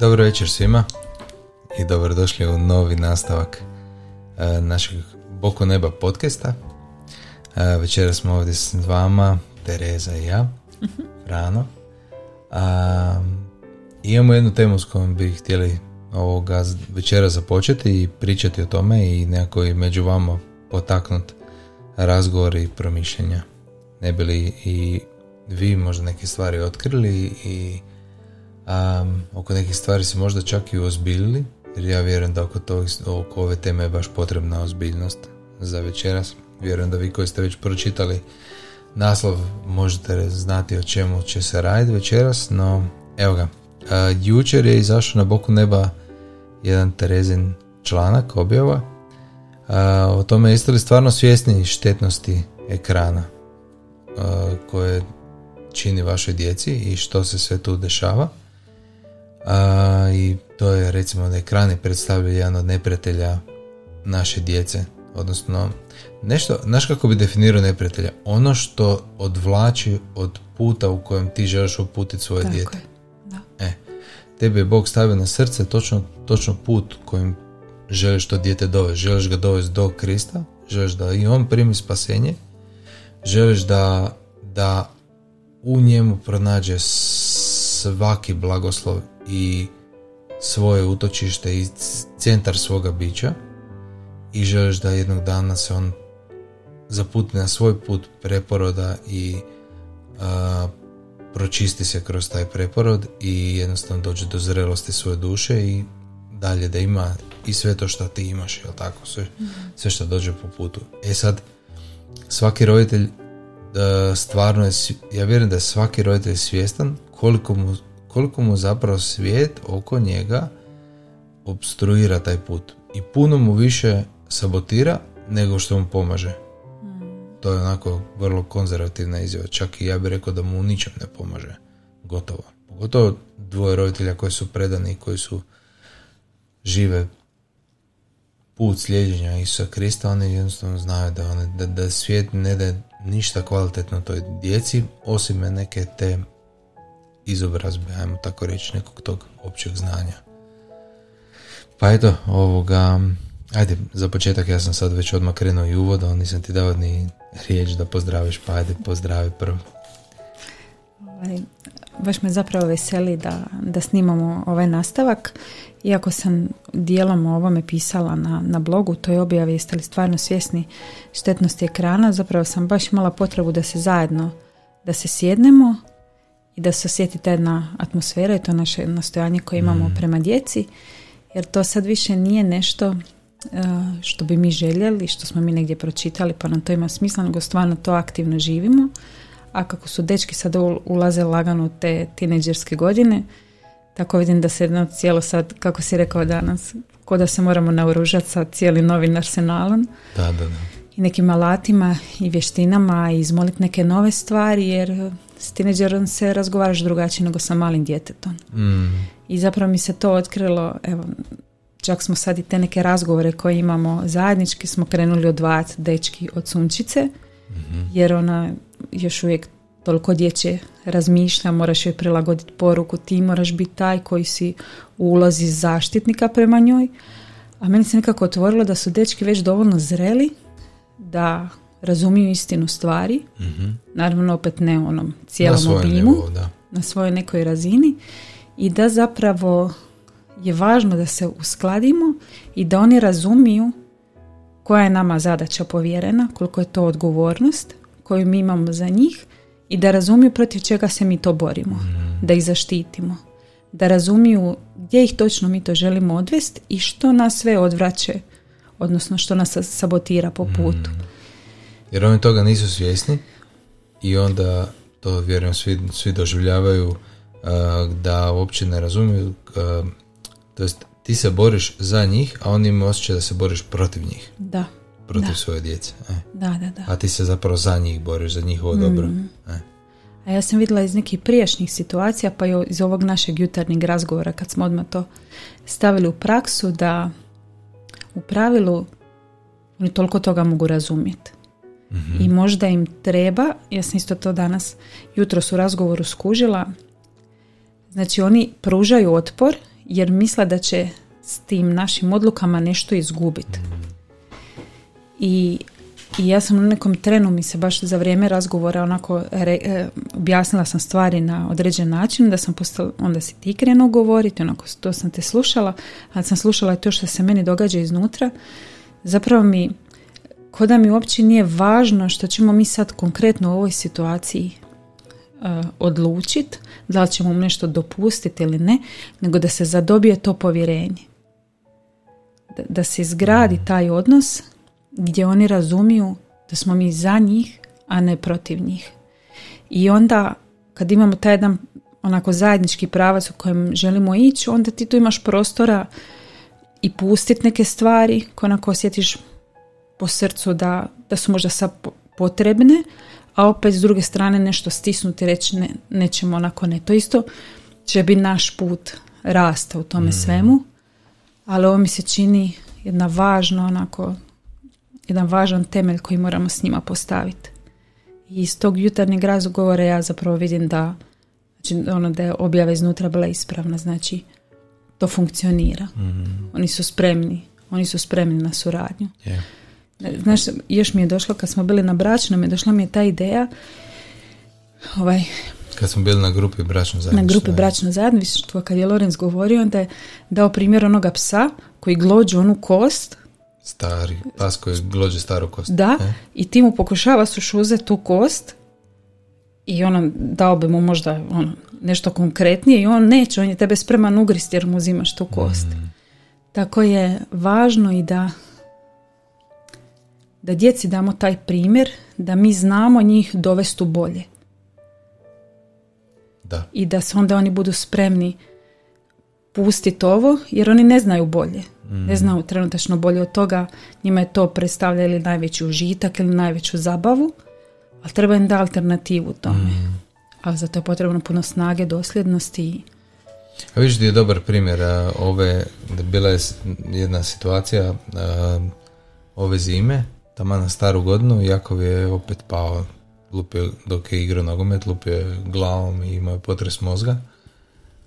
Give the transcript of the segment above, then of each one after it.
Dobro večer svima i dobrodošli u novi nastavak e, našeg Boko neba podcasta. E, večera smo ovdje s vama, Tereza i ja, Rano. A, imamo jednu temu s kojom bi htjeli ovoga večera započeti i pričati o tome i nekako i među vama potaknuti razgovor i promišljenja. Ne bi li i vi možda neke stvari otkrili i um, oko nekih stvari se možda čak i ozbiljili, jer ja vjerujem da oko, to, oko ove teme je baš potrebna ozbiljnost za večeras. Vjerujem da vi koji ste već pročitali naslov možete znati o čemu će se raditi večeras, no evo ga. jučer je izašao na boku neba jedan Terezin članak, objava, o tome jeste li stvarno svjesni štetnosti ekrana koje čini vašoj djeci i što se sve tu dešava. A, I to je recimo da ekrani predstavljaju jedan od neprijatelja naše djece. Odnosno, nešto, znaš kako bi definirao neprijatelja? Ono što odvlači od puta u kojem ti želiš uputiti svoje Tako dijete. Da. E, tebe je Bog stavio na srce točno, točno put kojim želiš to dijete dovesti. Želiš ga dovesti do Krista, želiš da i on primi spasenje, želiš da, da u njemu pronađe svaki blagoslov i svoje utočište i centar svoga bića i želiš da jednog dana se on zaputi na svoj put preporoda i a, pročisti se kroz taj preporod i jednostavno dođe do zrelosti svoje duše i dalje da ima i sve to što ti imaš, jel tako? Sve, mhm. sve što dođe po putu. E sad, svaki roditelj da stvarno je, ja vjerujem da je svaki roditelj svjestan koliko mu, koliko mu zapravo svijet oko njega obstruira taj put i puno mu više sabotira nego što mu pomaže. To je onako vrlo konzervativna izjava. Čak i ja bih rekao da mu ničem ne pomaže. Gotovo. Pogotovo dvoje roditelja koji su predani i koji su žive put slijedjenja Isusa Krista, oni jednostavno znaju da, one, da, da svijet ne da ništa kvalitetno toj djeci, osim neke te izobrazbe, ajmo tako reći, nekog tog općeg znanja. Pa eto, ovoga, ajde, za početak ja sam sad već odmah krenuo i uvod, ali nisam ti dao ni riječ da pozdraviš, pa ajde, pozdravi prvo. Ovaj, baš me zapravo veseli da, da snimamo ovaj nastavak. Iako sam dijelom o ovome pisala na, na blogu, toj objavi jeste li stvarno svjesni štetnosti ekrana, zapravo sam baš imala potrebu da se zajedno, da se sjednemo i da se osjeti ta jedna atmosfera i to naše nastojanje koje imamo mm. prema djeci, jer to sad više nije nešto uh, što bi mi željeli, što smo mi negdje pročitali pa nam to ima smisla, nego stvarno to aktivno živimo a kako su dečki sada ulaze lagano u te tineđerske godine, tako vidim da se jedno cijelo sad, kako si rekao danas, ko da se moramo naoružati sa cijelim novim arsenalom. Da, da, da. I nekim alatima i vještinama i izmoliti neke nove stvari jer s tineđerom se razgovaraš drugačije nego sa malim djetetom. Mm. I zapravo mi se to otkrilo, evo, čak smo sad i te neke razgovore koje imamo zajednički smo krenuli odvajati dečki od sunčice, mm jer ona još uvijek toliko dječje razmišlja, moraš joj prilagoditi poruku, ti moraš biti taj koji si ulazi zaštitnika prema njoj. A meni se nekako otvorilo da su dečki već dovoljno zreli da razumiju istinu stvari. mm Naravno opet ne onom cijelom obimu, na svojoj nekoj razini. I da zapravo je važno da se uskladimo i da oni razumiju koja je nama zadaća povjerena, koliko je to odgovornost koju mi imamo za njih i da razumiju protiv čega se mi to borimo, mm. da ih zaštitimo, da razumiju gdje ih točno mi to želimo odvesti i što nas sve odvraće, odnosno što nas sabotira po mm. Jer oni toga nisu svjesni i onda to vjerujem svi, svi doživljavaju uh, da uopće ne razumiju, uh, to jest ti se boriš za njih, a oni imaju osjećaj da se boriš protiv njih. Da protiv svoje djece. E. Da, da, da. A ti se zapravo za njih boriš, za njihovo dobro. Mm. E. A ja sam vidjela iz nekih prijašnjih situacija, pa i iz ovog našeg jutarnjeg razgovora, kad smo odmah to stavili u praksu, da u pravilu oni toliko toga mogu razumjeti. Mm I možda im treba, ja sam isto to danas jutro u razgovoru skužila, znači oni pružaju otpor jer misle da će s tim našim odlukama nešto izgubiti. I, I ja sam u nekom trenu mi se baš za vrijeme razgovora onako e, objasnila sam stvari na određen način da sam postala, onda si ti krenuo govoriti, onako to sam te slušala, ali sam slušala to što se meni događa iznutra. Zapravo mi ko da mi uopće nije važno što ćemo mi sad konkretno u ovoj situaciji uh, odlučiti, da li ćemo mu nešto dopustiti ili ne, nego da se zadobije to povjerenje. Da, da se izgradi taj odnos gdje oni razumiju da smo mi za njih, a ne protiv njih. I onda kad imamo taj jedan onako zajednički pravac u kojem želimo ići, onda ti tu imaš prostora i pustiti neke stvari koje onako osjetiš po srcu da, da su možda sad potrebne, a opet s druge strane nešto stisnuti i reći ne, nećemo onako ne. To isto će biti naš put rasta u tome mm. svemu, ali ovo mi se čini jedna važna onako jedan važan temelj koji moramo s njima postaviti. I iz tog jutarnjeg razgovora ja zapravo vidim da znači ono da je objava iznutra bila ispravna, znači to funkcionira. Mm. Oni su spremni, oni su spremni na suradnju. Yeah. Znaš, još mi je došlo kad smo bili na bračnom, je došla mi je ta ideja ovaj, kad smo bili na grupi bračno zajedništvo. Na grupi bračno zajedništvo, kad je Lorenz govorio, onda je dao primjer onoga psa koji glođu onu kost. Stari, pas koji glođe staru kost. Da, e? i ti mu pokušava suš uzeti tu kost i ono dao bi mu možda ono, nešto konkretnije i on neće, on je tebe spreman ugristi jer mu uzimaš tu kost. Mm. Tako je važno i da da djeci damo taj primjer da mi znamo njih dovesti u bolje. Da. I da se onda oni budu spremni pustiti ovo jer oni ne znaju bolje. Ne mm. znaju trenutačno bolje od toga. Njima je to predstavlja ili najveći užitak ili najveću zabavu. Ali treba im da alternativu tome. Mm. Ali za to je potrebno puno snage, dosljednosti. A vidiš da je dobar primjer ove, da bila je jedna situacija ove zime tamo na staru godinu Jakov je opet pao lupio dok je igrao nogomet, lupio je glavom i imao je potres mozga.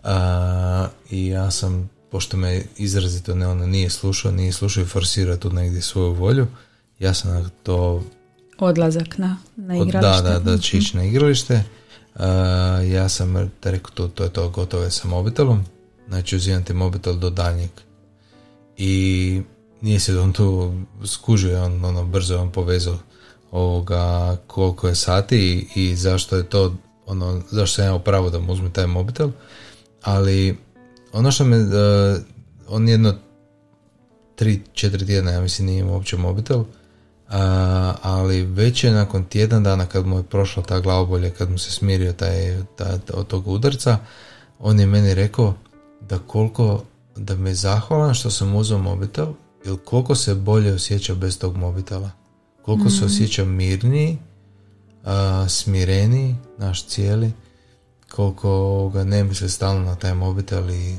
A, I ja sam, pošto me izrazito ne ono nije slušao, nije slušao i forsirao tu negdje svoju volju, ja sam na to... Odlazak na, na igralište. Da, da, da će ići na igralište. ja sam rekao, to, to je to, gotovo je sa mobitelom. Znači uzimam ti mobitel do daljnjeg. I nije se on tu skužio, on ono, brzo on povezao ovoga koliko je sati i, i zašto je to ono, zašto sam ja pravo da mu uzme taj mobitel, ali ono što me, uh, on jedno tri, četiri tjedna, ja mislim, nije imao uopće mobitel, uh, ali već je nakon tjedan dana kad mu je prošla ta glavobolja, kad mu se smirio taj, taj, od tog udarca, on je meni rekao da koliko, da me zahvalan što sam uzeo mobitel jer koliko se bolje osjeća bez tog mobitela. Koliko se mm. osjeća mirniji, a, smireniji, naš cijeli, koliko ga ne misli stalno na taj mobitel i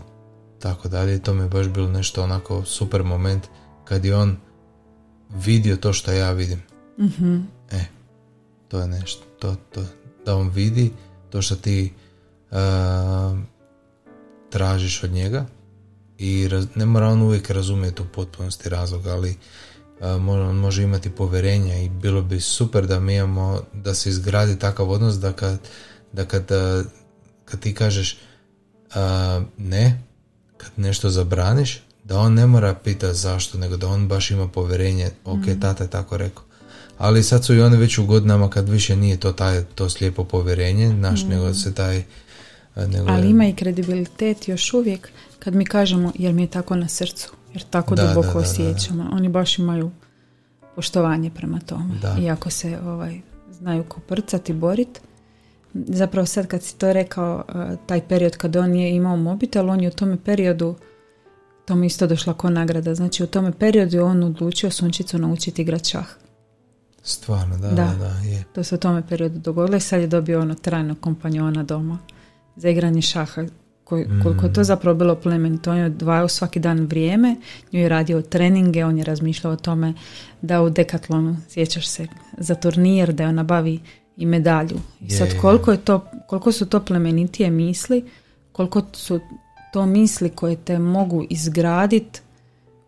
tako dalje. To mi je baš bilo nešto onako super moment kad je on vidio to što ja vidim. mm E, to je nešto. To, to, da on vidi to što ti tražiš od njega i ne mora on uvijek razumjeti u potpunosti razlog, ali on može imati povjerenja i bilo bi super da mi imamo, da se izgradi takav odnos da kad, da kad, kad ti kažeš ne, kad nešto zabraniš, da on ne mora pitati zašto, nego da on baš ima povjerenje, ok, mm. tata je tako rekao. Ali sad su i oni već u godinama kad više nije to taj, to slijepo povjerenje, naš, mm. nego se taj... Nego Ali ima i kredibilitet još uvijek kad mi kažemo jer mi je tako na srcu, jer tako da, duboko da, osjećamo. Oni baš imaju poštovanje prema tome. Iako se ovaj, znaju koprcati, boriti. Zapravo sad kad si to rekao, eh, taj period kad on je imao mobitel, on je u tome periodu to mi isto došla ko nagrada. Znači u tome periodu on odlučio Sunčicu naučiti igrati šah. Stvarno, da, da, da, je. To se u tome periodu dogodilo i sad je dobio ono trajnog kompanjona doma za igranje šaha koliko je to mm. zapravo bilo plemenito. On je odvajao svaki dan vrijeme, nju je radio treninge, on je razmišljao o tome da u dekatlonu, sjećaš se, za turnir, da je on nabavi i medalju. I sad koliko, je to, koliko su to plemenitije misli, koliko su to misli koje te mogu izgradit,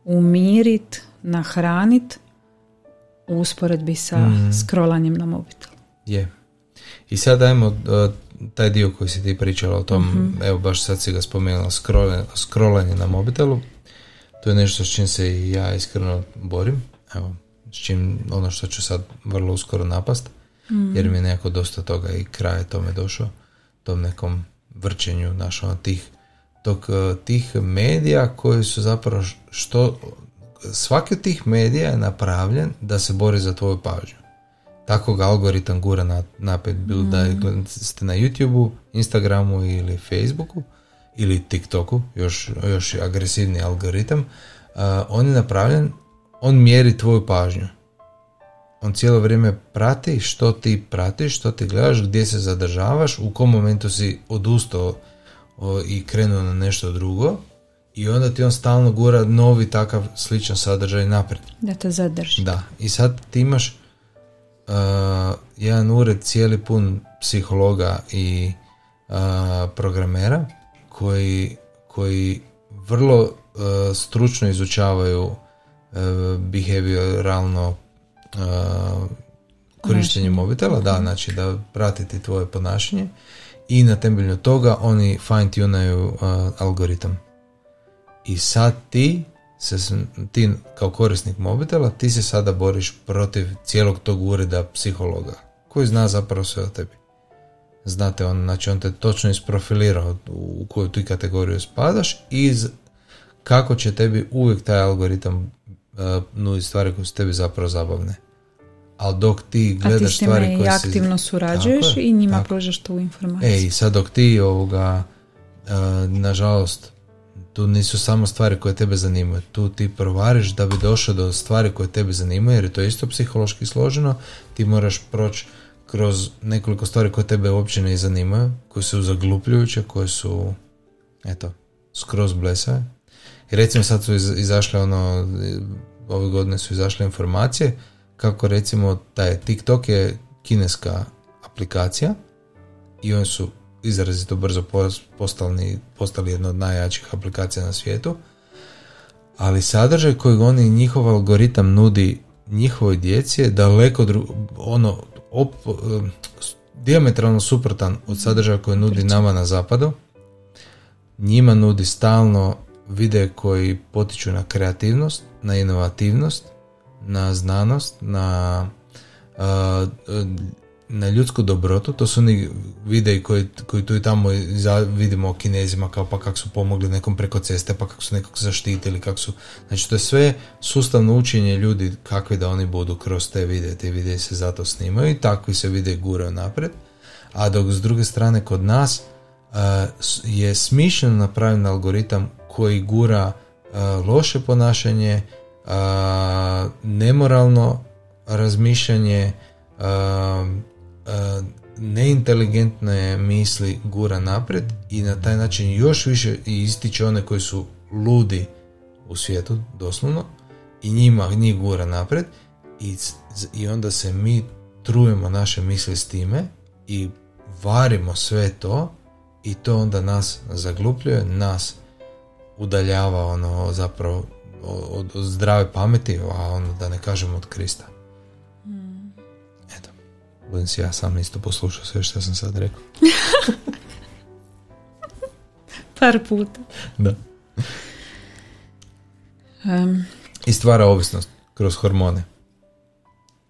umirit, nahranit u usporedbi sa mm. scrollanjem na mobitel. Je. I sad dajmo uh, taj dio koji si ti pričala o tom, mhm. evo baš sad si ga spomenula, scrollanje na mobitelu. To je nešto s čim se i ja iskreno borim. Evo, s čim ono što ću sad vrlo uskoro napast. Mhm. Jer mi je nekako dosta toga i kraje tome došao. Tom nekom vrčenju našo, tih, tog, uh, tih medija koji su zapravo što svaki od tih medija je napravljen da se bori za tvoju pažnju. Tako ga algoritam gura na, napet, bilo da mm. ste na YouTubeu, Instagramu ili Facebooku ili TikToku, još, još agresivni algoritam, uh, on je napravljen, on mjeri tvoju pažnju. On cijelo vrijeme prati što ti pratiš, što ti gledaš, gdje se zadržavaš, u kom momentu si odustao i krenuo na nešto drugo i onda ti on stalno gura novi takav sličan sadržaj naprijed. Da te zadrži. Da, i sad ti imaš uh, jedan ured cijeli pun psihologa i uh, programera koji, koji vrlo uh, stručno izučavaju uh, behavioralno korištenje mobitela, da, znači da pratiti tvoje ponašanje i na temelju toga oni fine tunaju algoritam. I sad ti, se, ti kao korisnik mobitela, ti se sada boriš protiv cijelog tog ureda psihologa, koji zna zapravo sve o tebi. Znate, on, znači on te točno isprofilirao u koju ti kategoriju spadaš i kako će tebi uvijek taj algoritam uh, nuditi stvari koje su tebi zapravo zabavne. Ali dok ti gledaš stvari koje i aktivno surađuješ i njima pružaš tu informaciju. E, i sad dok ti ovoga, uh, nažalost, tu nisu samo stvari koje tebe zanimaju. Tu ti provariš da bi došao do stvari koje tebe zanimaju, jer je to isto psihološki složeno. Ti moraš proći kroz nekoliko stvari koje tebe uopće ne zanimaju, koje su zaglupljujuće, koje su, eto, skroz blesave. I recimo sad su izašle ono, ove godine su izašle informacije kako recimo taj TikTok je kineska aplikacija i oni su izrazito brzo postali, postali jedna od najjačih aplikacija na svijetu, ali sadržaj koji oni njihov algoritam nudi njihovoj djeci je daleko dru, ono op, diametralno suprotan od sadržaja koji nudi nama na zapadu. Njima nudi stalno videe koji potiču na kreativnost, na inovativnost, na znanost, na na ljudsku dobrotu, to su oni videi koji, koji tu i tamo vidimo o kinezima kao pa kako su pomogli nekom preko ceste, pa kako su nekog zaštitili, kako su, znači to je sve sustavno učenje ljudi kakvi da oni budu kroz te videe, te videi se zato snimaju i takvi se videi guraju naprijed, a dok s druge strane kod nas uh, je smišljeno napravljen algoritam koji gura uh, loše ponašanje, uh, nemoralno razmišljanje, neinteligentne misli gura naprijed i na taj način još više ističe one koji su ludi u svijetu, doslovno, i njima njih gura naprijed i, i onda se mi trujemo naše misli s time i varimo sve to i to onda nas zaglupljuje, nas udaljava ono zapravo od, od zdrave pameti, a ono da ne kažemo od Krista. Budem si ja sam isto poslušao sve što sam sad rekao. Par puta. Da. Um, I stvara ovisnost kroz hormone.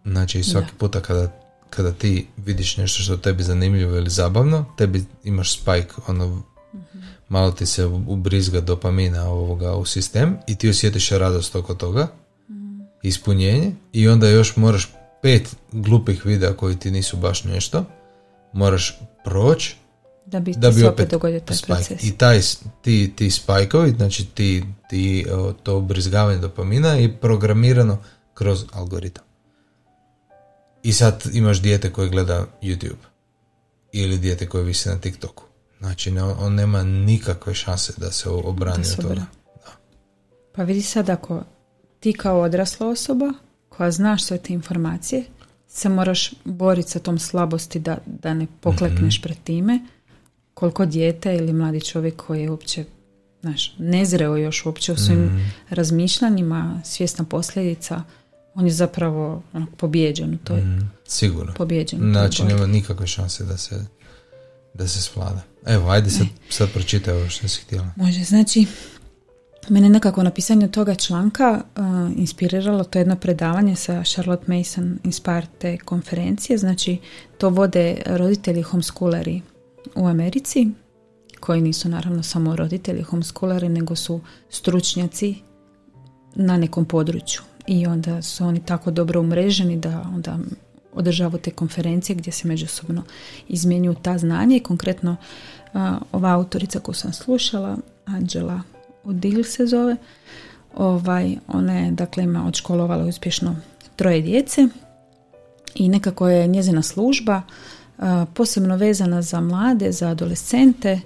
Znači svaki puta kada, kada ti vidiš nešto što tebi zanimljivo ili zabavno, tebi imaš spike, ono, mhm. malo ti se ubrizga dopamina ovoga u sistem i ti osjetiš radost oko toga, mm. ispunjenje i onda još moraš pet glupih videa koji ti nisu baš nešto, moraš proći da bi, da bi opet, dogodio taj proces. I taj, ti, ti spajkovi, znači ti, ti, to brizgavanje dopamina je programirano kroz algoritam. I sad imaš dijete koje gleda YouTube ili dijete koje visi na TikToku. Znači on nema nikakve šanse da se obrani od toga. Da. Pa vidi sad ako ti kao odrasla osoba koja znaš sve te informacije, se moraš boriti sa tom slabosti da, da ne poklekneš mm pred time, koliko dijete ili mladi čovjek koji je uopće znaš, nezreo još uopće u svojim mm. razmišljanjima, svjesna posljedica, on je zapravo ono, pobjeđen u toj. Mm, sigurno. Pobjeđen. Znači, nema nikakve šanse da se, da se svlada. Evo, ajde sad, sad pročitaj ovo što si htjela. Može, znači, Mene nekako na pisanju toga članka uh, inspiriralo to jedno predavanje sa Charlotte Mason Inspired te konferencije. Znači, to vode roditelji homeschooleri u Americi, koji nisu naravno samo roditelji homeschooleri, nego su stručnjaci na nekom području. I onda su oni tako dobro umreženi da onda održavaju te konferencije gdje se međusobno izmjenjuju ta znanja i konkretno uh, ova autorica koju sam slušala, Angela Odil se zove. Ovaj, ona je, dakle, ima odškolovala uspješno troje djece i nekako je njezina služba posebno vezana za mlade, za adolescente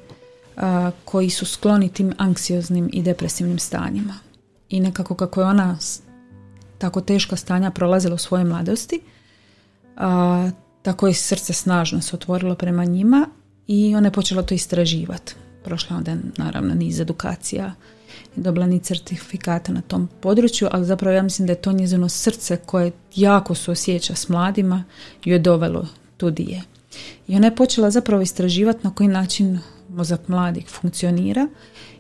koji su skloni tim anksioznim i depresivnim stanjima. I nekako kako je ona tako teška stanja prolazila u svojoj mladosti, a, tako je srce snažno se otvorilo prema njima i ona je počela to istraživati. Prošla onda naravno niz edukacija dobila ni certifikata na tom području, ali zapravo ja mislim da je to njezino srce koje jako se osjeća s mladima ju je dovelo tu je. I ona je počela zapravo istraživati na koji način mozak mladih funkcionira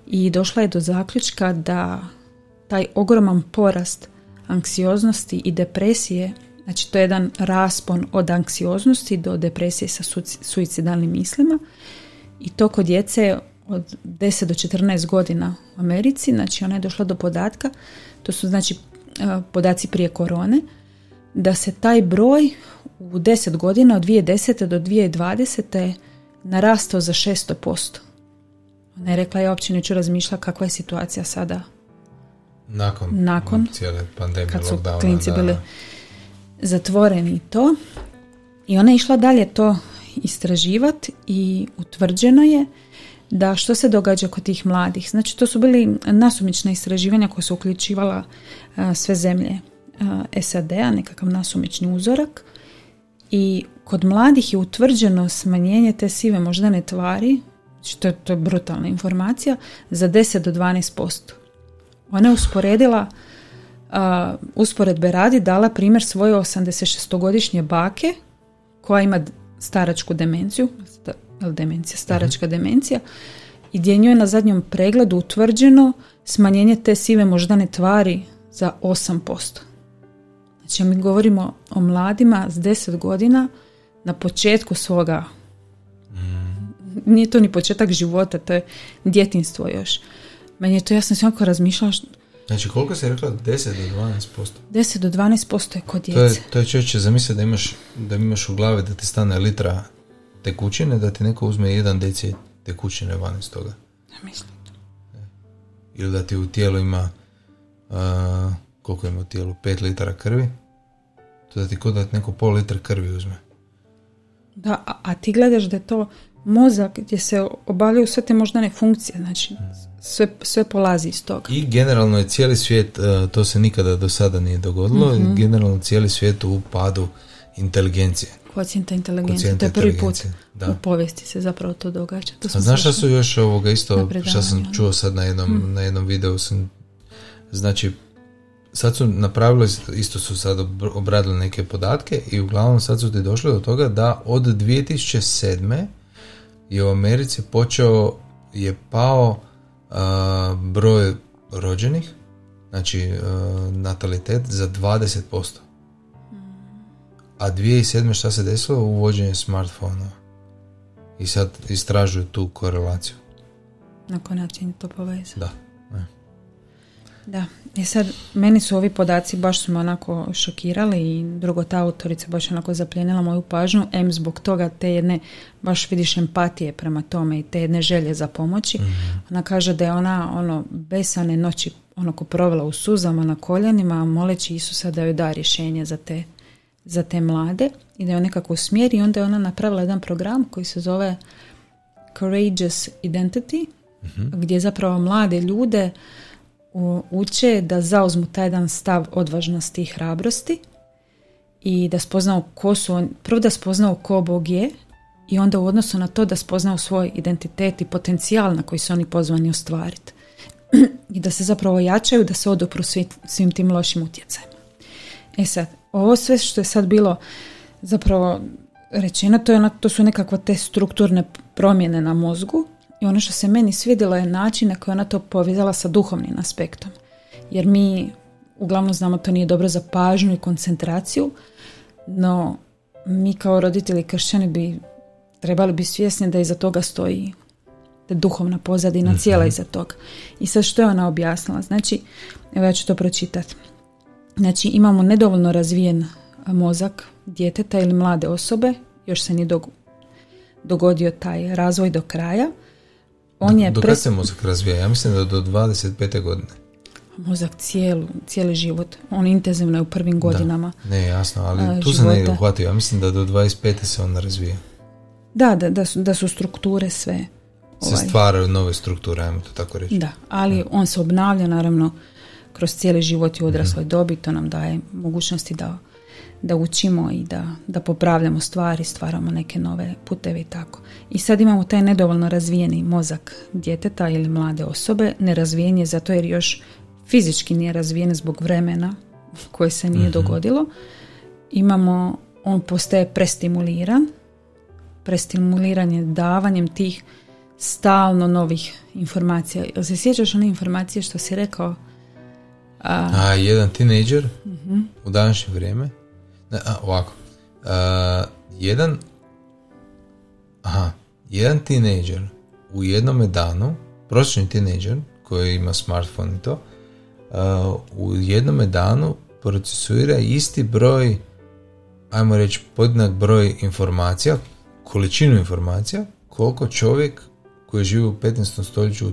i došla je do zaključka da taj ogroman porast anksioznosti i depresije, znači to je jedan raspon od anksioznosti do depresije sa suicidalnim mislima i to kod djece od 10 do 14 godina u Americi, znači ona je došla do podatka, to su znači e, podaci prije korone, da se taj broj u 10 godina od 2010. do 2020. narastao za 600%. Ona je rekla, ja uopće neću razmišljati kakva je situacija sada. Nakon, nakon cijele pandemije, kad su klinci bili zatvoreni i to. I ona je išla dalje to istraživati i utvrđeno je da što se događa kod tih mladih. Znači to su bili nasumična istraživanja koja su uključivala sve zemlje SAD-a, nekakav nasumični uzorak i kod mladih je utvrđeno smanjenje te sive moždane tvari, znači to je, to je brutalna informacija, za 10 do 12%. Ona je usporedila uh, usporedbe radi dala primjer svoje 86-godišnje bake koja ima staračku demenciju, demencija, staračka demencija, i gdje njoj je na zadnjom pregledu utvrđeno smanjenje te sive moždane tvari za 8%. Znači mi govorimo o mladima s 10 godina na početku svoga mm. nije to ni početak života, to je djetinstvo još. Meni je to, ja sam se onako razmišljala Znači koliko se rekla? 10 do 12%? 10 do 12% je kod djece. To je, to je čovječe, zamisli da imaš, da imaš u glavi da ti stane litra tekućine, da ti neko uzme jedan deci tekućine van iz toga. Ja mislim. Ili da ti u tijelu ima uh, koliko ima u tijelu? 5 litara krvi. To da ti kod da ti neko pol litra krvi uzme. Da, a, a ti gledaš da je to mozak gdje se obavljaju sve te moždane funkcije, znači sve, sve polazi iz toga. I generalno je cijeli svijet, to se nikada do sada nije dogodilo, mm generalno cijeli svijet u padu inteligencije. Kocijenta inteligencije, to je prvi put da. u povijesti se zapravo to događa. To A znaš šta su još ovoga isto, što sam čuo sad na jednom, hmm. na jednom videu, sam, znači sad su napravili, isto su sad obradili neke podatke i uglavnom sad su ti došli do toga da od 2007. je u Americi počeo, je pao broj rođenih, znači natalitet za 20%. A 2007. šta se desilo? Uvođenje smartfona. I sad istražuju tu korelaciju. Na koji način to povezano? Da. Da, i sad meni su ovi podaci baš su me onako šokirali i drugo ta autorica baš onako zapljenila moju pažnju, em zbog toga te jedne baš vidiš empatije prema tome i te jedne želje za pomoći. mm Ona kaže da je ona ono besane noći onako provela u suzama na koljenima moleći Isusa da joj da rješenje za te, za te mlade i da je on nekako usmjeri i onda je ona napravila jedan program koji se zove Courageous Identity mm gdje zapravo mlade ljude uče da zauzmu taj jedan stav odvažnosti i hrabrosti i da spoznao ko su on, prvo da spoznao ko Bog je i onda u odnosu na to da spoznao svoj identitet i potencijal na koji su oni pozvani ostvariti. i da se zapravo jačaju, da se odopru svim tim lošim utjecajima. E sad, ovo sve što je sad bilo zapravo rečeno, to, je, to su nekakve te strukturne promjene na mozgu i ono što se meni svidjelo je način na koji ona to povezala sa duhovnim aspektom. Jer mi uglavnom znamo to nije dobro za pažnju i koncentraciju, no mi kao roditelji kršćani bi trebali biti svjesni da iza toga stoji da duhovna pozadina cijela iza toga. I sad što je ona objasnila? Znači, evo ja ću to pročitati. Znači, imamo nedovoljno razvijen mozak djeteta ili mlade osobe, još se nije dogodio taj razvoj do kraja. On je do kada se mozak razvija? Ja mislim da do 25. godine. Mozak cijelu, cijeli život. On intenzivno je u prvim godinama. Ne, jasno, ali tu se ne uhvatio. Ja mislim da do 25. se on razvija. Da, da, da, su, da su strukture sve. Se ovaj, stvaraju nove strukture, ajmo to tako reći. Da, ali on se obnavlja naravno kroz cijeli život i odrasloj mm. dobi. To nam daje mogućnosti da da učimo i da, da popravljamo stvari, stvaramo neke nove puteve i tako. I sad imamo taj nedovoljno razvijeni mozak djeteta ili mlade osobe, nerazvijen je zato jer još fizički nije razvijen zbog vremena koje se nije mhm. dogodilo. Imamo, on postaje prestimuliran, prestimuliran je davanjem tih stalno novih informacija. Jel se sjećaš one informacije što si rekao? A, a jedan tinejdžer uh u današnje vrijeme a, ovako. jedan aha, jedan tinejdžer u jednome danu, prosječni tinejdžer koji ima smartphone i to, u jednome danu procesuira isti broj, ajmo reći podjednak broj informacija, količinu informacija, koliko čovjek koji živi u 15. stoljeću u,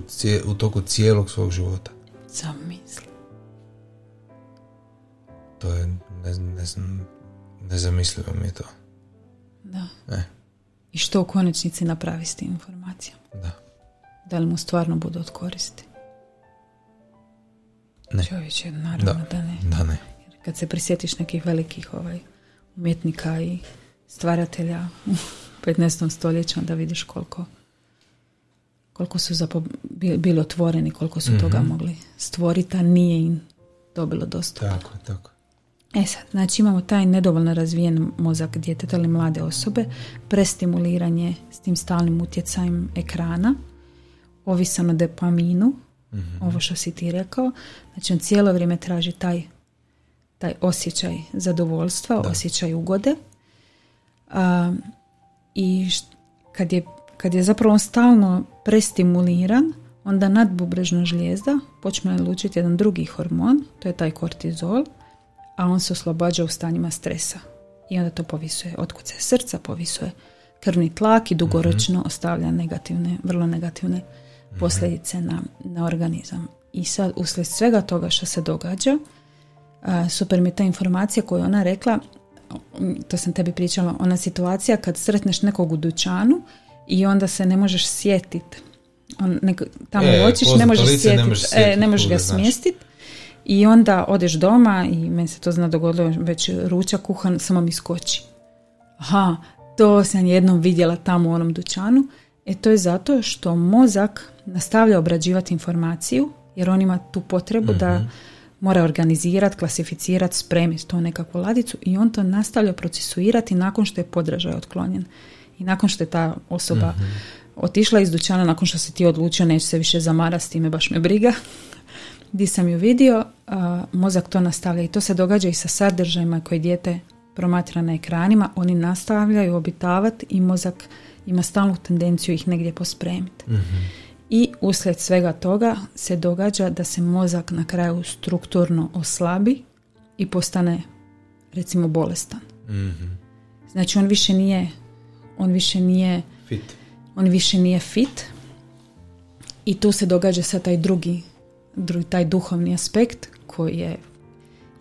u toku cijelog svog života. Zamisli. To je, ne, ne znam, Nezamislivo mi je to. Da. E. I što u konačnici napravi s tim informacijama? Da. Da li mu stvarno bude od koristi? Ne. Čovječe, naravno da, da ne. Da ne. Jer kad se prisjetiš nekih velikih ovaj, umjetnika i stvaratelja u 15. stoljeću, onda vidiš koliko koliko su zapo, bili otvoreni, koliko su toga mhm. mogli stvoriti, a nije im dobilo dosta. Tako, tako. E sad, znači imamo taj nedovoljno razvijen mozak djeteta ili mlade osobe, prestimuliranje s tim stalnim utjecajem ekrana, ovisan o dopaminu, mm ovo što si ti rekao, znači on cijelo vrijeme traži taj, taj osjećaj zadovoljstva, osjećaj ugode. A, I kad je, kad je zapravo on stalno prestimuliran, onda nadbubrežna žlijezda počne lučiti jedan drugi hormon, to je taj kortizol, a on se oslobađa u stanjima stresa. I onda to povisuje otkuce srca, povisuje krvni tlak i dugoročno mhm. ostavlja negativne, vrlo negativne mhm. posljedice na, na organizam. I sad uslijed svega toga što se događa, super mi ta informacija koju ona rekla, to sam tebi pričala, ona situacija kad sretneš nekog u dućanu i onda se ne možeš sjetiti. On, tamo e, očiš, ne možeš sjetiti, e, ne možeš ga smjestiti i onda odeš doma i meni se to zna dogodilo već ručak kuhan, samo mi skoči. Aha, to sam jednom vidjela tamo u onom dućanu. E to je zato što mozak nastavlja obrađivati informaciju jer on ima tu potrebu da mhm. mora organizirati, klasificirati, spremiti to nekakvu ladicu i on to nastavlja procesuirati nakon što je podražaj otklonjen. I nakon što je ta osoba mhm. otišla iz dućana, nakon što se ti odlučio neće se više zamarati s time, baš me briga, di sam ju vidio, mozak to nastavlja i to se događa i sa sadržajima koje dijete promatra na ekranima, oni nastavljaju obitavati i mozak ima stalnu tendenciju ih negdje pospremiti. mm I uslijed svega toga se događa da se mozak na kraju strukturno oslabi i postane recimo bolestan. mm Znači on više nije on više nije fit. On više nije fit i tu se događa sa taj drugi taj duhovni aspekt koji je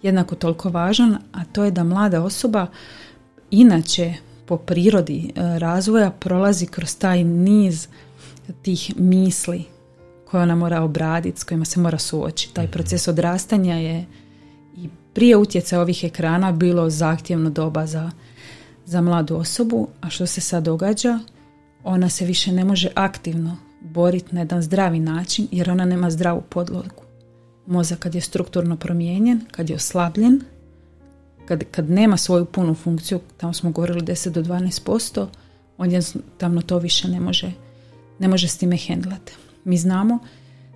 jednako toliko važan, a to je da mlada osoba inače po prirodi e, razvoja prolazi kroz taj niz tih misli koje ona mora obraditi, s kojima se mora suočiti. Taj mhm. proces odrastanja je i prije utjecaja ovih ekrana bilo zahtjevno doba za, za mladu osobu, a što se sad događa? Ona se više ne može aktivno boriti na jedan zdravi način jer ona nema zdravu podlogu. Mozak kad je strukturno promijenjen, kad je oslabljen, kad, kad nema svoju punu funkciju, tamo smo govorili 10 do 12%, on jednostavno to više ne može, ne može s time hendlati. Mi znamo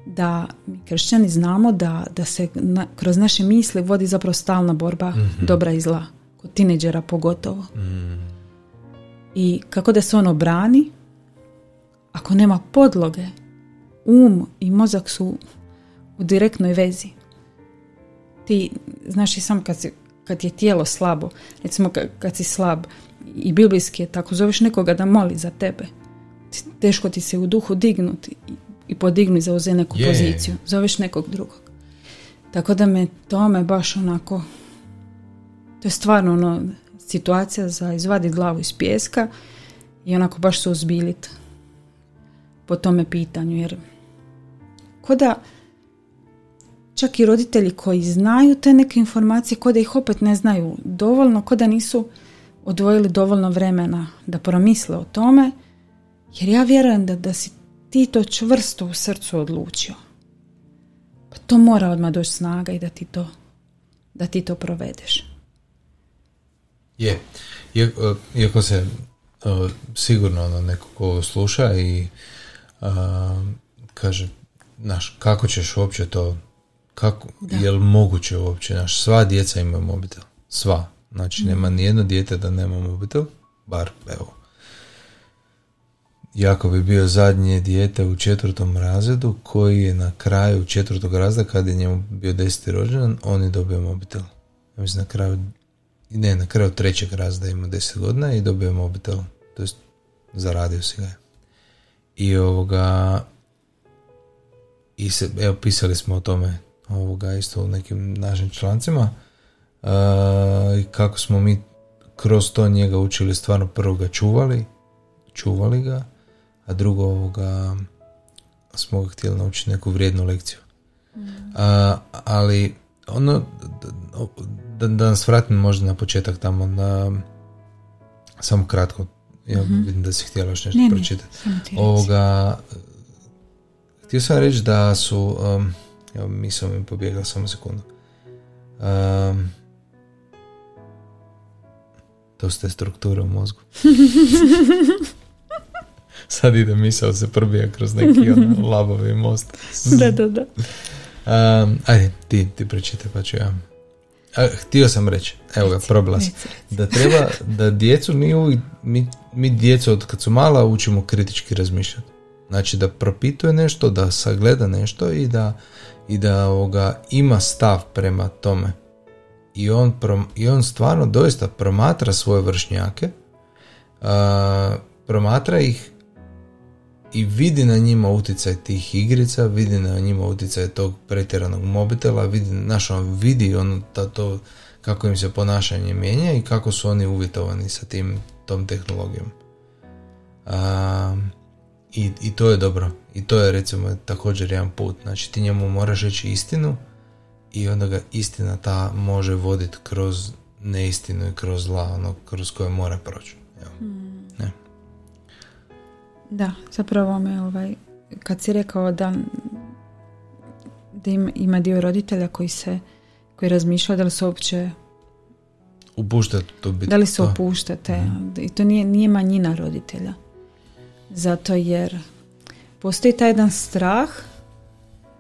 da, mi kršćani znamo da, da se kroz naše misli vodi zapravo stalna borba mhm. dobra i zla, kod tineđera pogotovo. Mhm. I kako da se ono brani, ako nema podloge, um i mozak su u direktnoj vezi. Ti, znaš i sam kad, si, kad je tijelo slabo, recimo kad, si slab i biblijski je tako, zoveš nekoga da moli za tebe. Teško ti se u duhu dignuti i podigni za neku poziciju. Zoveš nekog drugog. Tako da me tome baš onako to je stvarno ono situacija za izvaditi glavu iz pjeska i onako baš se uzbilit po tome pitanju jer ko da čak i roditelji koji znaju te neke informacije ko da ih opet ne znaju dovoljno, ko da nisu odvojili dovoljno vremena da promisle o tome jer ja vjerujem da, da si ti to čvrsto u srcu odlučio. Pa to mora odmah doći snaga i da ti to da ti to provedeš. Je, iako se sigurno ono neko ko sluša i kaže, naš, kako ćeš uopće to, kako, je li moguće uopće, naš, sva djeca imaju mobitel, sva, znači nema mhm. ni jedno dijete da nema mobitel, bar, evo, Jako bi bio zadnje dijete u četvrtom razredu koji je na kraju četvrtog razreda kad je njemu bio deseti rođendan, on je dobio mobitel. Ja mislim na kraju, ne, na kraju trećeg razreda ima deset godina i dobio mobitel, to jest zaradio si ga. I ovoga, i se, evo, pisali smo o tome ovoga isto u nekim našim člancima i kako smo mi kroz to njega učili stvarno prvo ga čuvali čuvali ga a drugo ovoga smo ga htjeli naučiti neku vrijednu lekciju mm. ali ono da, da nas vratim možda na početak tamo na samo kratko ja mm vidim da si htjela još nešto pročitati ovoga Htio sam reći da su, um, evo misao mi pobjegla samo sekundu. Um, to ste strukture u mozgu. Sad ide misao se probija kroz neki ono, labovi most. da, da, da. Um, ajde, ti, ti pročitaj pa ću ja. A, htio sam reći, evo ga, probila Da treba, da djecu, mi, uvijek, mi, mi djecu od kad su mala učimo kritički razmišljati. Znači da propituje nešto, da sagleda nešto i da, i da ovoga, ima stav prema tome. I on, i on stvarno doista promatra svoje vršnjake, promatra ih i vidi na njima utjecaj tih igrica, vidi na njima utjecaj tog pretjeranog mobitela, vidi, naš on vidi ono, to, kako im se ponašanje mijenja i kako su oni uvjetovani sa tim, tom tehnologijom. I, I to je dobro. I to je recimo također jedan put. Znači ti njemu moraš reći istinu i onda ga istina ta može voditi kroz neistinu i kroz zla, ono kroz koje mora proći. Hmm. Da, zapravo me ovaj, kad si rekao da, da ima, dio roditelja koji se koji razmišlja da li se uopće upuštate to biti. Da li se opuštate. Mhm. I to nije, nije manjina roditelja. Zato jer postoji taj jedan strah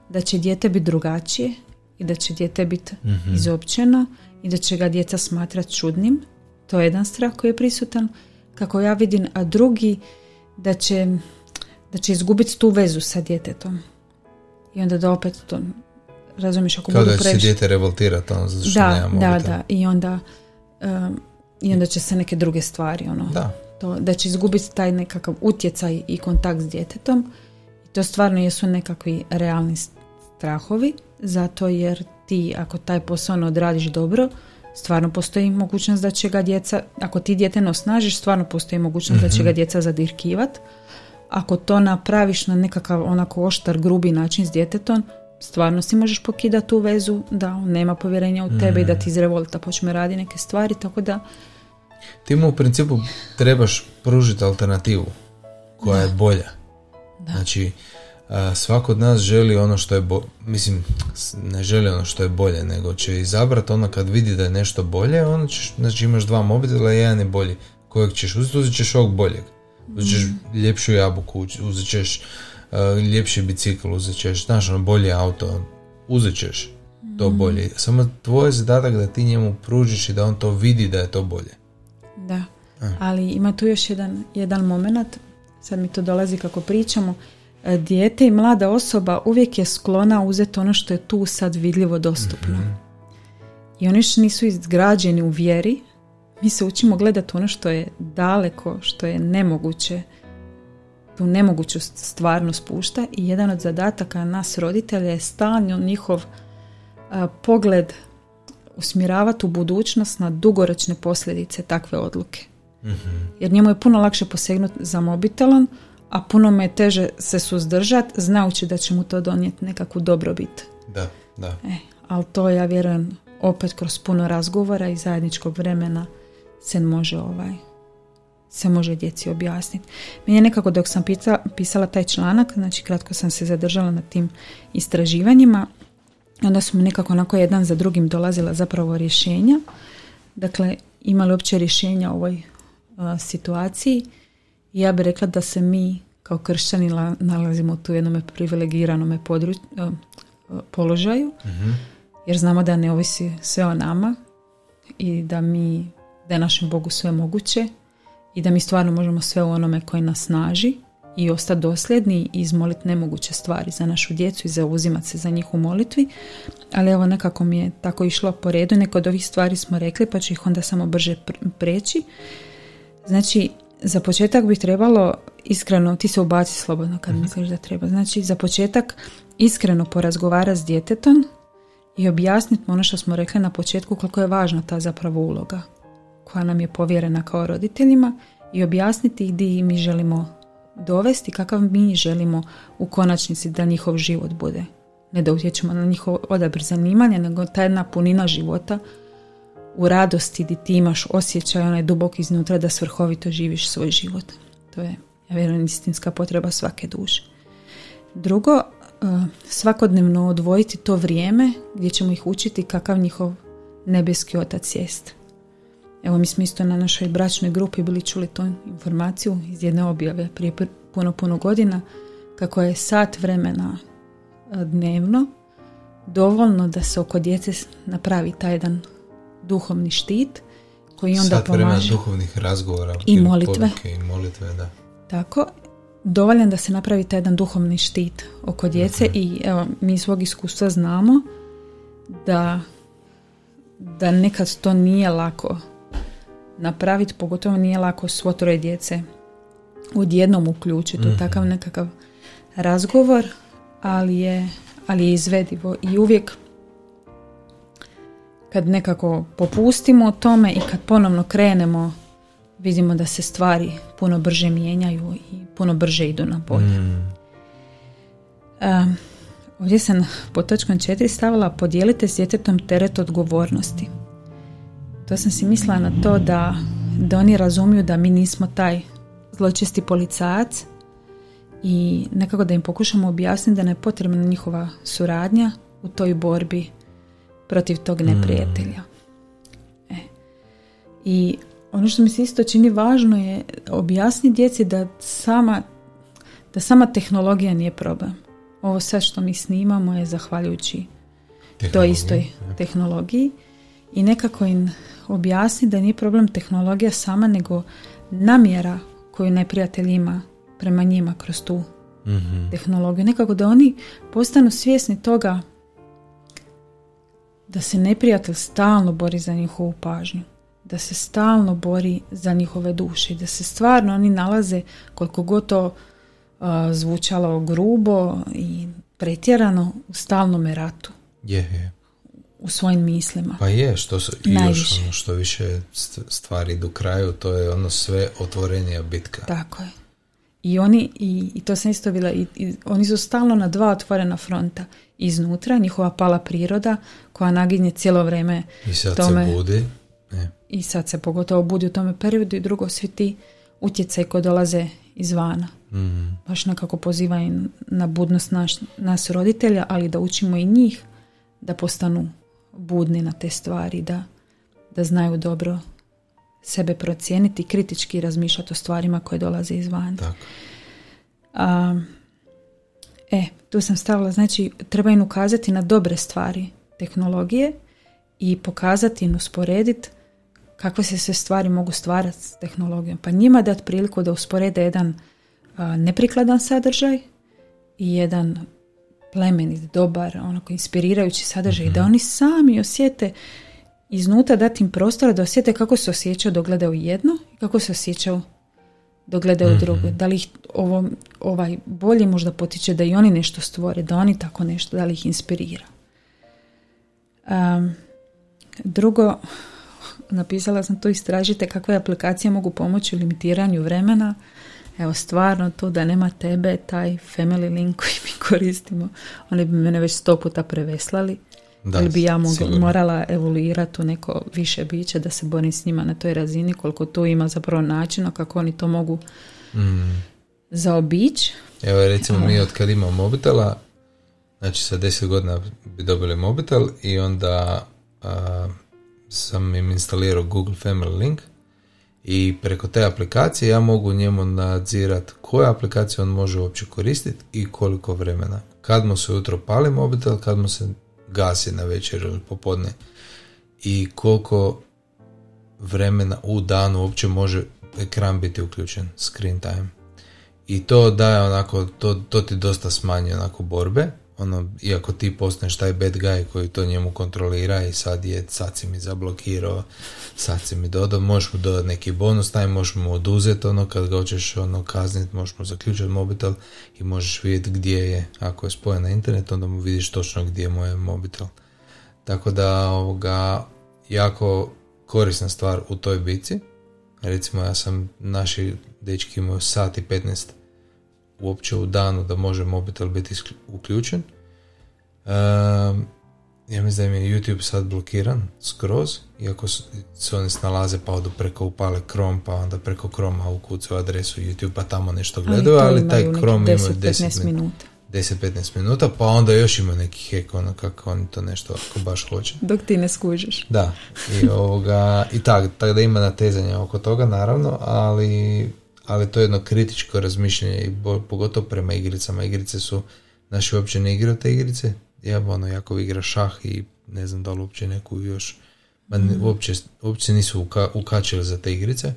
da će dijete biti drugačije i da će dijete biti mm izopćeno i da će ga djeca smatrati čudnim. To je jedan strah koji je prisutan. Kako ja vidim, a drugi da će, da će izgubiti tu vezu sa djetetom. I onda da opet to razumiješ ako Kao da će se dijete revoltirati ono, zato što da, Da, da, i onda, um, i onda će se neke druge stvari ono, da to, da će izgubiti taj nekakav utjecaj i kontakt s djetetom. I to stvarno jesu nekakvi realni strahovi, zato jer ti ako taj posao ne odradiš dobro, stvarno postoji mogućnost da će ga djeca, ako ti dijete ne osnažiš, stvarno postoji mogućnost da će ga mhm. djeca zadirkivat. Ako to napraviš na nekakav onako oštar, grubi način s djetetom, stvarno si možeš pokidati tu vezu da on nema povjerenja u tebe i da mhm. ti iz revolta počne radi neke stvari, tako da ti mu u principu trebaš pružiti alternativu koja je bolja. Znači, svako od nas želi ono što je bo- mislim, ne želi ono što je bolje, nego će izabrati ono kad vidi da je nešto bolje, ono ćeš, znači imaš dva mobitela, jedan je bolji. Kojeg ćeš uzeti? Uzet ćeš ovog boljeg. Uzet ćeš mm. ljepšu jabuku, uzet ćeš ljepši bicikl, uzet ćeš, znaš, ono, bolji auto, uzet ćeš to mm. bolje. Samo tvoj zadatak da ti njemu pružiš i da on to vidi da je to bolje. Da, ali ima tu još jedan, jedan moment, sad mi to dolazi kako pričamo, e, dijete i mlada osoba uvijek je sklona uzeti ono što je tu sad vidljivo dostupno. mm I oni što nisu izgrađeni u vjeri, mi se učimo gledati ono što je daleko, što je nemoguće, tu nemoguću stvarno spušta i jedan od zadataka nas roditelja je stalno njihov pogled usmjeravati u budućnost na dugoročne posljedice takve odluke. Mhm. Jer njemu je puno lakše posegnuti za mobitelom, a puno me teže se suzdržati znajući da će mu to donijeti nekakvu dobrobit. Da, da. E, ali to ja vjerujem opet kroz puno razgovora i zajedničkog vremena se može ovaj se može djeci objasniti. Meni je nekako dok sam pisala taj članak, znači kratko sam se zadržala na tim istraživanjima, onda smo nekako onako jedan za drugim dolazila zapravo rješenja. Dakle, imali uopće rješenja u ovoj situaciji i ja bih rekla da se mi kao kršćani nalazimo tu jednom privilegiranom položaju mhm. jer znamo da ne ovisi sve o nama i da mi da je našem Bogu sve moguće i da mi stvarno možemo sve u onome koji nas snaži i ostati dosljedni i izmoliti nemoguće stvari za našu djecu i zauzimati se za njih u molitvi. Ali evo nekako mi je tako išlo po redu. Neko od ovih stvari smo rekli pa ću ih onda samo brže preći. Znači, za početak bi trebalo iskreno, ti se ubaci slobodno kad mhm. misliš da treba. Znači, za početak iskreno porazgovara s djetetom i objasniti ono što smo rekli na početku koliko je važna ta zapravo uloga koja nam je povjerena kao roditeljima i objasniti gdje mi želimo dovesti, kakav mi želimo u konačnici da njihov život bude. Ne da utječemo na njihov odabir zanimanja, nego ta jedna punina života u radosti gdje ti imaš osjećaj onaj dubok iznutra da svrhovito živiš svoj život. To je, ja vjerujem, istinska potreba svake duše. Drugo, e, svakodnevno odvojiti to vrijeme gdje ćemo ih učiti kakav njihov nebeski otac jest. Evo mi smo isto na našoj bračnoj grupi bili čuli tu informaciju iz jedne objave prije puno, puno godina kako je sat vremena dnevno dovoljno da se oko djece napravi taj jedan duhovni štit koji onda sat vremena duhovnih razgovora i molitve. i molitve da. Tako, dovoljan da se napravi taj jedan duhovni štit oko djece mhm. i evo mi iz svog iskustva znamo da da nekad to nije lako napraviti, pogotovo nije lako svo troje djece odjednom uključiti u mhm. takav nekakav razgovor, ali je, ali je izvedivo i uvijek kad nekako popustimo o tome i kad ponovno krenemo vidimo da se stvari puno brže mijenjaju i puno brže idu na bolje. Mm. ovdje sam po točkom četiri stavila podijelite s djetetom teret odgovornosti. To sam si mislila na to da, da oni razumiju da mi nismo taj zločesti policajac i nekako da im pokušamo objasniti da ne je potrebna njihova suradnja u toj borbi protiv tog mm. neprijatelja. E. I ono što mi se isto čini važno je objasniti djeci da sama, da sama tehnologija nije problem. Ovo sve što mi snimamo je zahvaljujući toj istoj tehnologiji i nekako im objasniti da nije problem tehnologija sama, nego namjera koju neprijatelj ima prema njima kroz tu mm tehnologiju. Nekako da oni postanu svjesni toga da se neprijatelj stalno bori za njihovu pažnju, da se stalno bori za njihove duše, da se stvarno oni nalaze koliko god to zvučalo grubo i pretjerano u stalnom ratu. Je, je u svojim mislima. Pa je, što, su, još ono što više stvari do kraju, to je ono sve otvorenija bitka. Tako je. I oni, i, i to sam isto bila, i, oni su stalno na dva otvorena fronta. Iznutra, njihova pala priroda koja naginje cijelo vrijeme I sad tome, se budi. I sad se pogotovo budi u tome periodu i drugo svi ti utjecaj koji dolaze izvana. Mhm. Baš nekako pozivaju na budnost naš, nas roditelja, ali da učimo i njih da postanu budni na te stvari, da, da znaju dobro sebe procijeniti, kritički razmišljati o stvarima koje dolaze izvana. Tako. A, e, tu sam stavila, znači treba im ukazati na dobre stvari tehnologije i pokazati im usporediti kakve se sve stvari mogu stvarati s tehnologijom. Pa njima dati priliku da usporede jedan a, neprikladan sadržaj i jedan plemenit, dobar, onako inspirirajući sadržaj i da oni sami osjete iznutra dati im prostora da osjete kako se osjećaju dok gledaju jedno i kako se osjećaju dok gledaju drugo. Da li ih ovo, ovaj bolje možda potiče da i oni nešto stvore, da oni tako nešto, da li ih inspirira. Um, drugo, napisala sam tu istražite kakve aplikacije mogu pomoći u limitiranju vremena. Evo stvarno to da nema tebe, taj family link koji mi koristimo, oni bi mene već sto puta preveslali. Da, ali bi ja mogla, morala evoluirati u neko više biće da se borim s njima na toj razini koliko tu ima zapravo načina kako oni to mogu Mhm. zaobići. Evo recimo mi od kad imamo mobitela, znači sa 10 godina bi dobili mobitel i onda a, sam im instalirao Google Family Link i preko te aplikacije ja mogu njemu nadzirat koje aplikacije on može uopće koristiti i koliko vremena. Kad mu se ujutro pali mobitel, kad mu se gasi na večer ili popodne i koliko vremena u danu uopće može ekran biti uključen, screen time. I to daje onako, to, to ti dosta smanji onako borbe, ono, iako ti postaneš taj bad guy koji to njemu kontrolira i sad je, sad si mi zablokirao, sad si mi dodao, možeš mu dodati neki bonus, taj možeš mu oduzeti ono, kad ga hoćeš ono kazniti, možeš mu zaključiti mobitel i možeš vidjeti gdje je, ako je spojen na internet, onda mu vidiš točno gdje je mobitel. Tako da, ovoga, jako korisna stvar u toj bici. Recimo, ja sam, naši dečki imaju sat i 15 uopće u danu da može mobitel biti uključen. Ja mislim da im je YouTube sad blokiran skroz, iako su- se oni snalaze pa odu preko upale Chrome, pa onda preko Chroma ukucaju adresu YouTube pa tamo nešto gledaju, ali, to taj Chrome ima 10-15 10 minuta. minuta. 10-15 minuta, pa onda još ima neki hack, ono kako oni to nešto ako baš hoće. Dok ti ne skužiš. Da, i ovoga, i tak, tako da ima natezanja oko toga naravno, ali, ali to je jedno kritičko razmišljanje i bo- pogotovo prema igricama. Igrice su, naši uopće ne igraju te igrice, ja ono jako igra šah i ne znam da li uopće neku još, ma ne- uopće, uopće se nisu uka, ukačili za te igrice,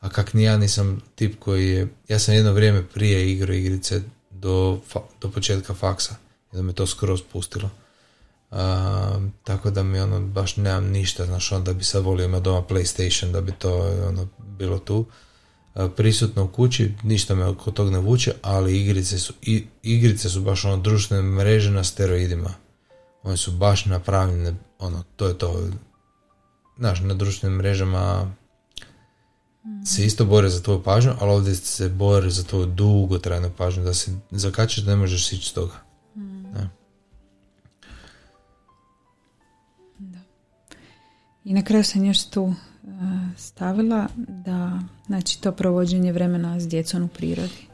a kak ni ja nisam tip koji je, ja sam jedno vrijeme prije igrao igrice do, fa- do početka faksa, i da me to skroz pustilo. A, tako da mi ono baš nemam ništa, znaš, onda bi sad volio imati doma PlayStation da bi to ono bilo tu. A, prisutno u kući, ništa me oko tog ne vuče, ali igrice su, i, igrice su baš ono društvene mreže na steroidima. One su baš napravljene, ono, to je to. Znaš, na društvenim mrežama se isto bore za tvoju pažnju, ali ovdje se bore za tvoju dugotrajnu pažnju, da se zakačeš da ne možeš ići s toga. Da. I na kraju sam još tu e, stavila da znači to provođenje vremena s djecom u prirodi.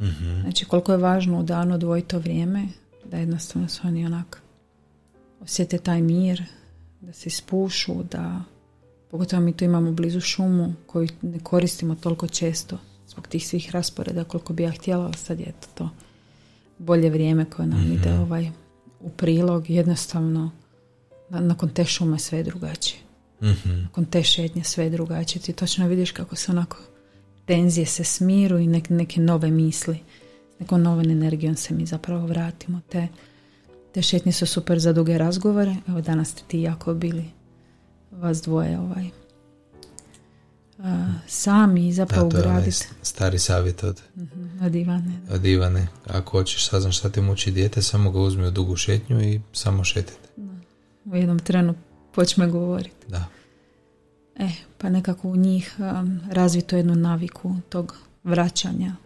Mhm. Znači koliko je važno u danu odvojiti to vrijeme da jednostavno se oni onak osjete taj mir, da se ispušu, da pogotovo mi tu imamo blizu šumu koju ne koristimo toliko često zbog tih svih rasporeda koliko bi ja htjela, ali sad je to, to bolje vrijeme koje nam ide ovaj, u prilog. Jednostavno na- nakon te šume sve je drugačije. Mhm. Nakon te šetnje sve je drugačije. Ti točno vidiš kako se onako tenzije se smiru i nek- neke nove misli. S nekom novom energijom se mi zapravo vratimo. Te, te šetnje su super za duge razgovore. Evo danas ste ti jako bili vas dvoje ovaj, a, sami i Da, zapravo je onaj ugraditi stari savjet od, od Ivane. od Ivane. Ako hoćeš saznaš šta ti muči dijete, samo ga uzmi u dugu šetnju i samo šetajte. U jednom trenu počne govoriti. Da. E, pa nekako u njih um, razvito jednu naviku tog vraćanja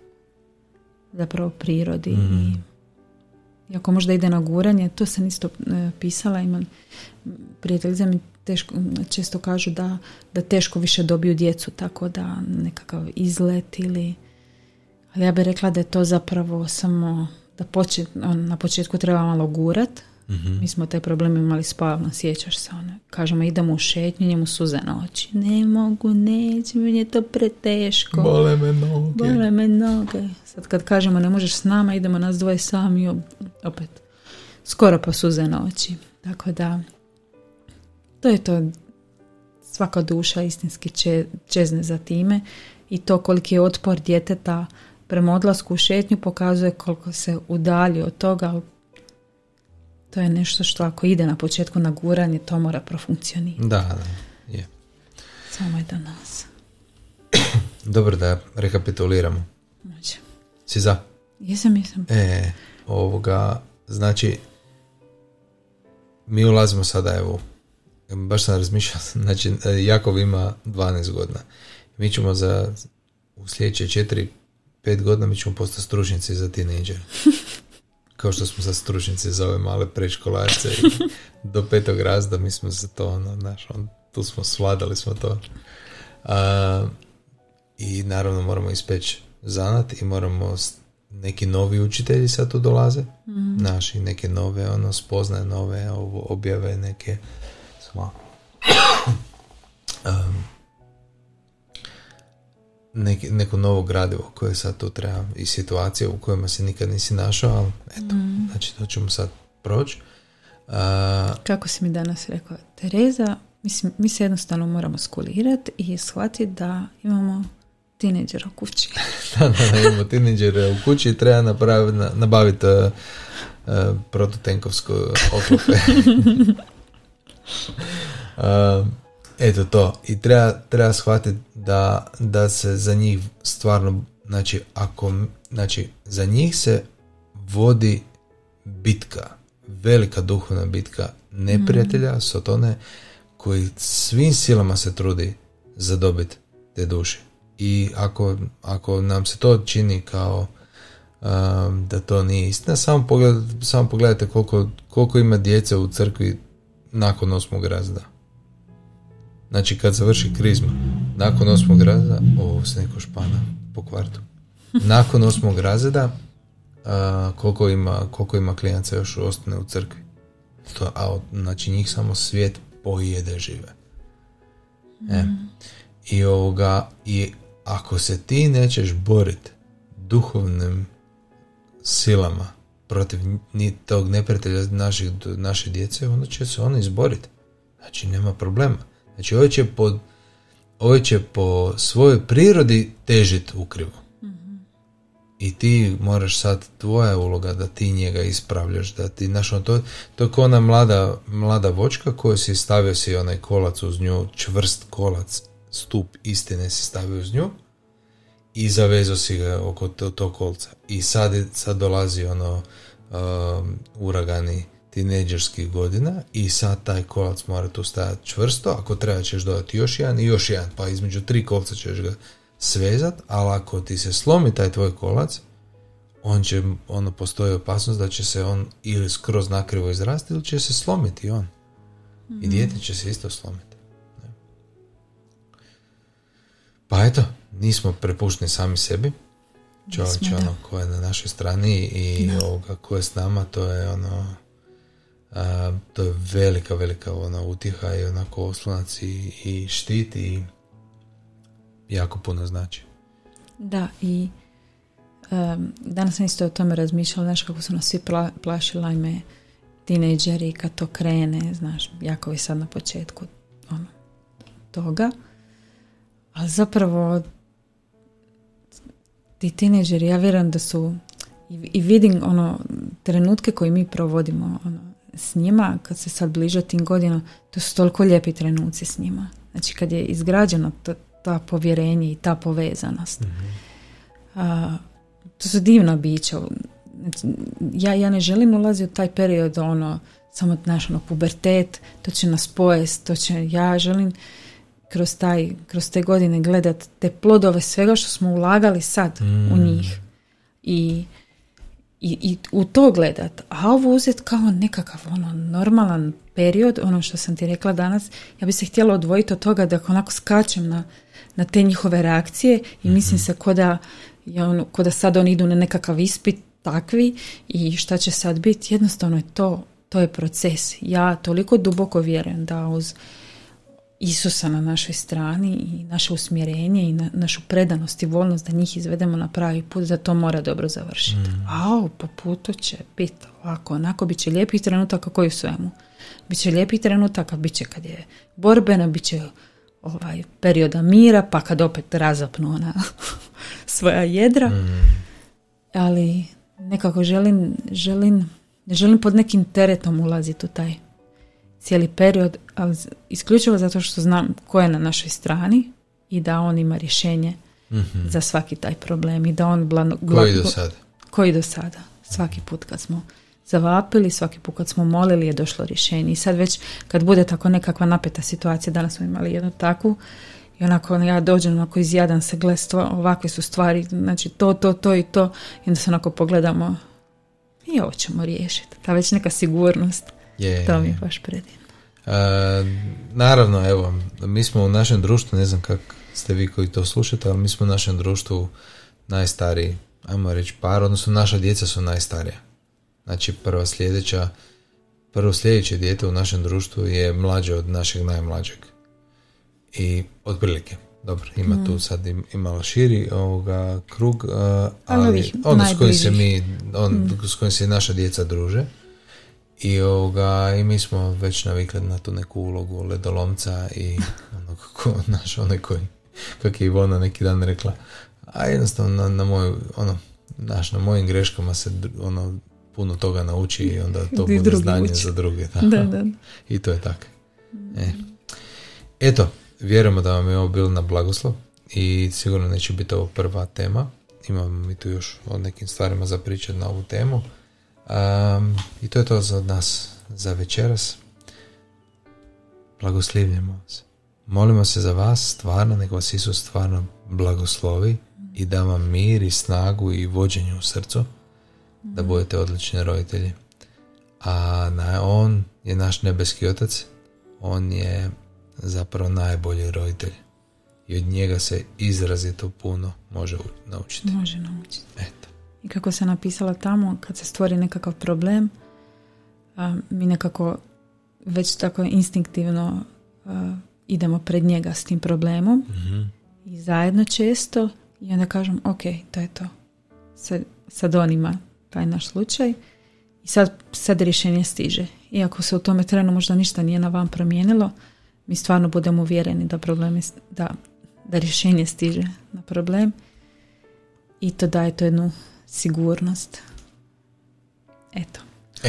zapravo prirodi i i ako možda ide na guranje, to sam isto e, pisala, imam prijateljice mi teško, često kažu da, da teško više dobiju djecu, tako da nekakav izlet ili Ali ja bih rekla da je to zapravo samo da počet, on, na početku treba malo gurat. Mhm. Mi smo taj problem imali s Pavlom, sjećaš se ono. Kažemo idemo u šetnju, njemu suze na oči. Ne mogu, neće, meni je to preteško. Bole me noge. Bole me noge. Sad kad kažemo ne možeš s nama, idemo nas dvoje sami, op- opet skoro pa suze na oči. Tako da, to je to. Svaka duša istinski če, čezne za time i to koliki je otpor djeteta prema odlasku u šetnju pokazuje koliko se udalji od toga, to je nešto što ako ide na početku na guranje, to mora profunkcionirati. Da, da, je. Samo je do nas. Dobro da rekapituliramo. Može. Si za? Jesam, jesam. E, ovoga, znači, mi ulazimo sada, evo, baš sam razmišljao, znači, e, Jakov ima 12 godina. Mi ćemo za, u sljedeće 4-5 godina mi ćemo postati stručnjaci za tineđere. Kao što smo sad stručnjaci za ove male predškolarce i do petog razda mi smo za to, ono, znaš, on, tu smo svladali smo to. A, I naravno moramo ispeći zanat i moramo neki novi učitelji sad tu dolaze, naši neke nove ono spoznaje, nove objave, neke um, neki, neko novo gradivo koje sad tu treba i situacije u kojima se nikad nisi našao, ali eto, znači to ćemo sad proći. A, Kako si mi danas rekao, Tereza, mislim, mi se jednostavno moramo skulirati i shvatiti da imamo tineđera u kući. da, da, da, imamo tineđere u kući i treba napraviti, na- nabaviti uh, uh, prototenkovsko oklope. Uh, eto to. I treba, treba shvatiti da, da se za njih stvarno, znači, ako, znači, za njih se vodi bitka, velika duhovna bitka neprijatelja, Sotone, koji svim silama se trudi zadobiti te duše. I ako, ako nam se to čini kao um, da to nije istina, samo, pogled, samo pogledajte koliko, koliko ima djece u crkvi nakon osmog razda. Znači kad završi krizma, nakon osmog razreda, ovo se neko špana po kvartu. Nakon osmog razreda, a, koliko ima, koliko ima klijenca još ostane u crkvi. To, a, znači njih samo svijet pojede žive. E. I ovoga, i ako se ti nećeš boriti duhovnim silama protiv ni tog neprijatelja naših, naše djece, onda će se oni izboriti. Znači, nema problema. Znači, ovo će po, ovo će po svojoj prirodi težit ukrivo. I ti moraš sad, tvoja uloga da ti njega ispravljaš, da ti, znaš, ono, to, to je ona mlada, mlada vočka koju si stavio si onaj kolac uz nju, čvrst kolac, stup istine si stavio uz nju i zavezao si ga oko to, tog kolca. I sad, sad dolazi ono um, uragani tineđerskih godina i sad taj kolac mora tu stajati čvrsto, ako treba ćeš dodati još jedan i još jedan, pa između tri kolca ćeš ga svezat, ali ako ti se slomi taj tvoj kolac, on će, ono, postoji opasnost da će se on ili skroz nakrivo izrasti ili će se slomiti on. I dijete će se isto slomiti. Pa eto, nismo prepušteni sami sebi. Čovječ ono ko je na našoj strani i ovoga ko je s nama, to je ono a, to je velika, velika ona utjeha i onako oslonac i, i štit i jako puno znači. Da, i em, danas sam isto o tome razmišljala, znaš kako su nas svi pla, plašili, ajme, tinejdžeri kad to krene, znaš, jako je sad na početku ono, toga. Ali zapravo ti tinejdžeri, ja vjerujem da su i, i vidim ono trenutke koje mi provodimo ono, s njima, kad se sad bliže tim godinama, to su toliko lijepi trenuci s njima. Znači kad je izgrađeno to, ta povjerenje i ta povezanost. A, to su divna bića. Znači, Ja, ja ne želim ulaziti u taj period ono, samo naš ono, pubertet, to će nas pojest, to će, ja želim kroz, taj, kroz te godine gledat te plodove svega što smo ulagali sad u njih. I, i, i u to gledat, a ovo uzet kao nekakav ono normalan period, ono što sam ti rekla danas, ja bi se htjela odvojiti od toga da onako skačem na, na te njihove reakcije i mislim se ko da I ono, ko da sad oni idu na nekakav ispit takvi i šta će sad biti, jednostavno je to, to je proces. Ja toliko duboko vjerujem da uz Isusa na našoj strani i naše usmjerenje i na, našu predanost i volnost da njih izvedemo na pravi put, da to mora dobro završiti. Mm. A po putu će biti ovako, onako, bit će lijepih trenutaka koji u svemu. Biće lijepih trenutaka, bit će kad je borbeno, bit će ovaj perioda mira, pa kad opet razapnu ona svoja jedra. Mm. Ali nekako želim, želim, ne želim pod nekim teretom ulaziti u taj cijeli period, ali isključivo zato što znam ko je na našoj strani i da on ima rješenje mm za svaki taj problem i da on blano, koji do sada? Koji do sada? Svaki put kad smo zavapili, svaki put kad smo molili je došlo rješenje. I sad već kad bude tako nekakva napeta situacija, danas smo imali jednu takvu i onako ja dođem onako izjadan se gledstvo, ovakve su stvari, znači to, to, to i to. I onda se onako pogledamo i ovo ćemo riješiti. Ta već neka sigurnost, je, to mi je baš predivno. naravno, evo, mi smo u našem društvu, ne znam kak ste vi koji to slušate, ali mi smo u našem društvu najstariji, ajmo reći par, odnosno naša djeca su najstarija. Znači prva sljedeća, prvo sljedeće dijete u našem društvu je mlađe od našeg najmlađeg. I otprilike. Dobro, ima tu mm. sad i, malo širi ovoga krug, ali ono s kojim se mi, on, mm. s kojim se naša djeca druže. I, ovoga, I mi smo već navikli na tu neku ulogu ledolomca i ono kako naš onaj koji, kak je Ivona neki dan rekla, a jednostavno na, na moj, ono, naš, na mojim greškama se ono, puno toga nauči i onda to bude znanje za druge. Da. Da, da. I to je tako. E. Eto, vjerujemo da vam je ovo bilo na blagoslov i sigurno neće biti ovo prva tema. Imamo mi tu još o nekim stvarima za pričati na ovu temu. Um, I to je to za nas za večeras. Blagoslivljamo se. Molimo se za vas stvarno, nek vas Isus stvarno blagoslovi i da vam mir i snagu i vođenje u srcu da budete odlični roditelji. A na, on je naš nebeski otac, on je zapravo najbolji roditelj i od njega se izrazito puno može naučiti. Može naučiti. Eto. I kako se napisala tamo, kad se stvori nekakav problem, a, mi nekako već tako instinktivno idemo pred njega s tim problemom mm i zajedno često i onda kažem ok, to je to. Sad, sad on ima taj naš slučaj i sad, sad rješenje stiže. Iako se u tome trenu možda ništa nije na vam promijenilo, mi stvarno budemo uvjereni da, problem da, da rješenje stiže na problem i to daje to jednu sigurnost. Eto,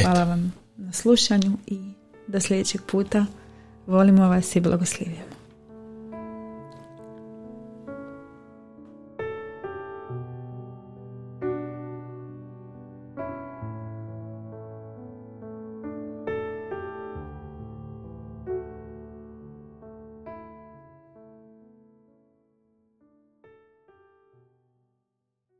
hvala vam na slušanju i do sljedećeg puta volimo vas i blagoslivljamo.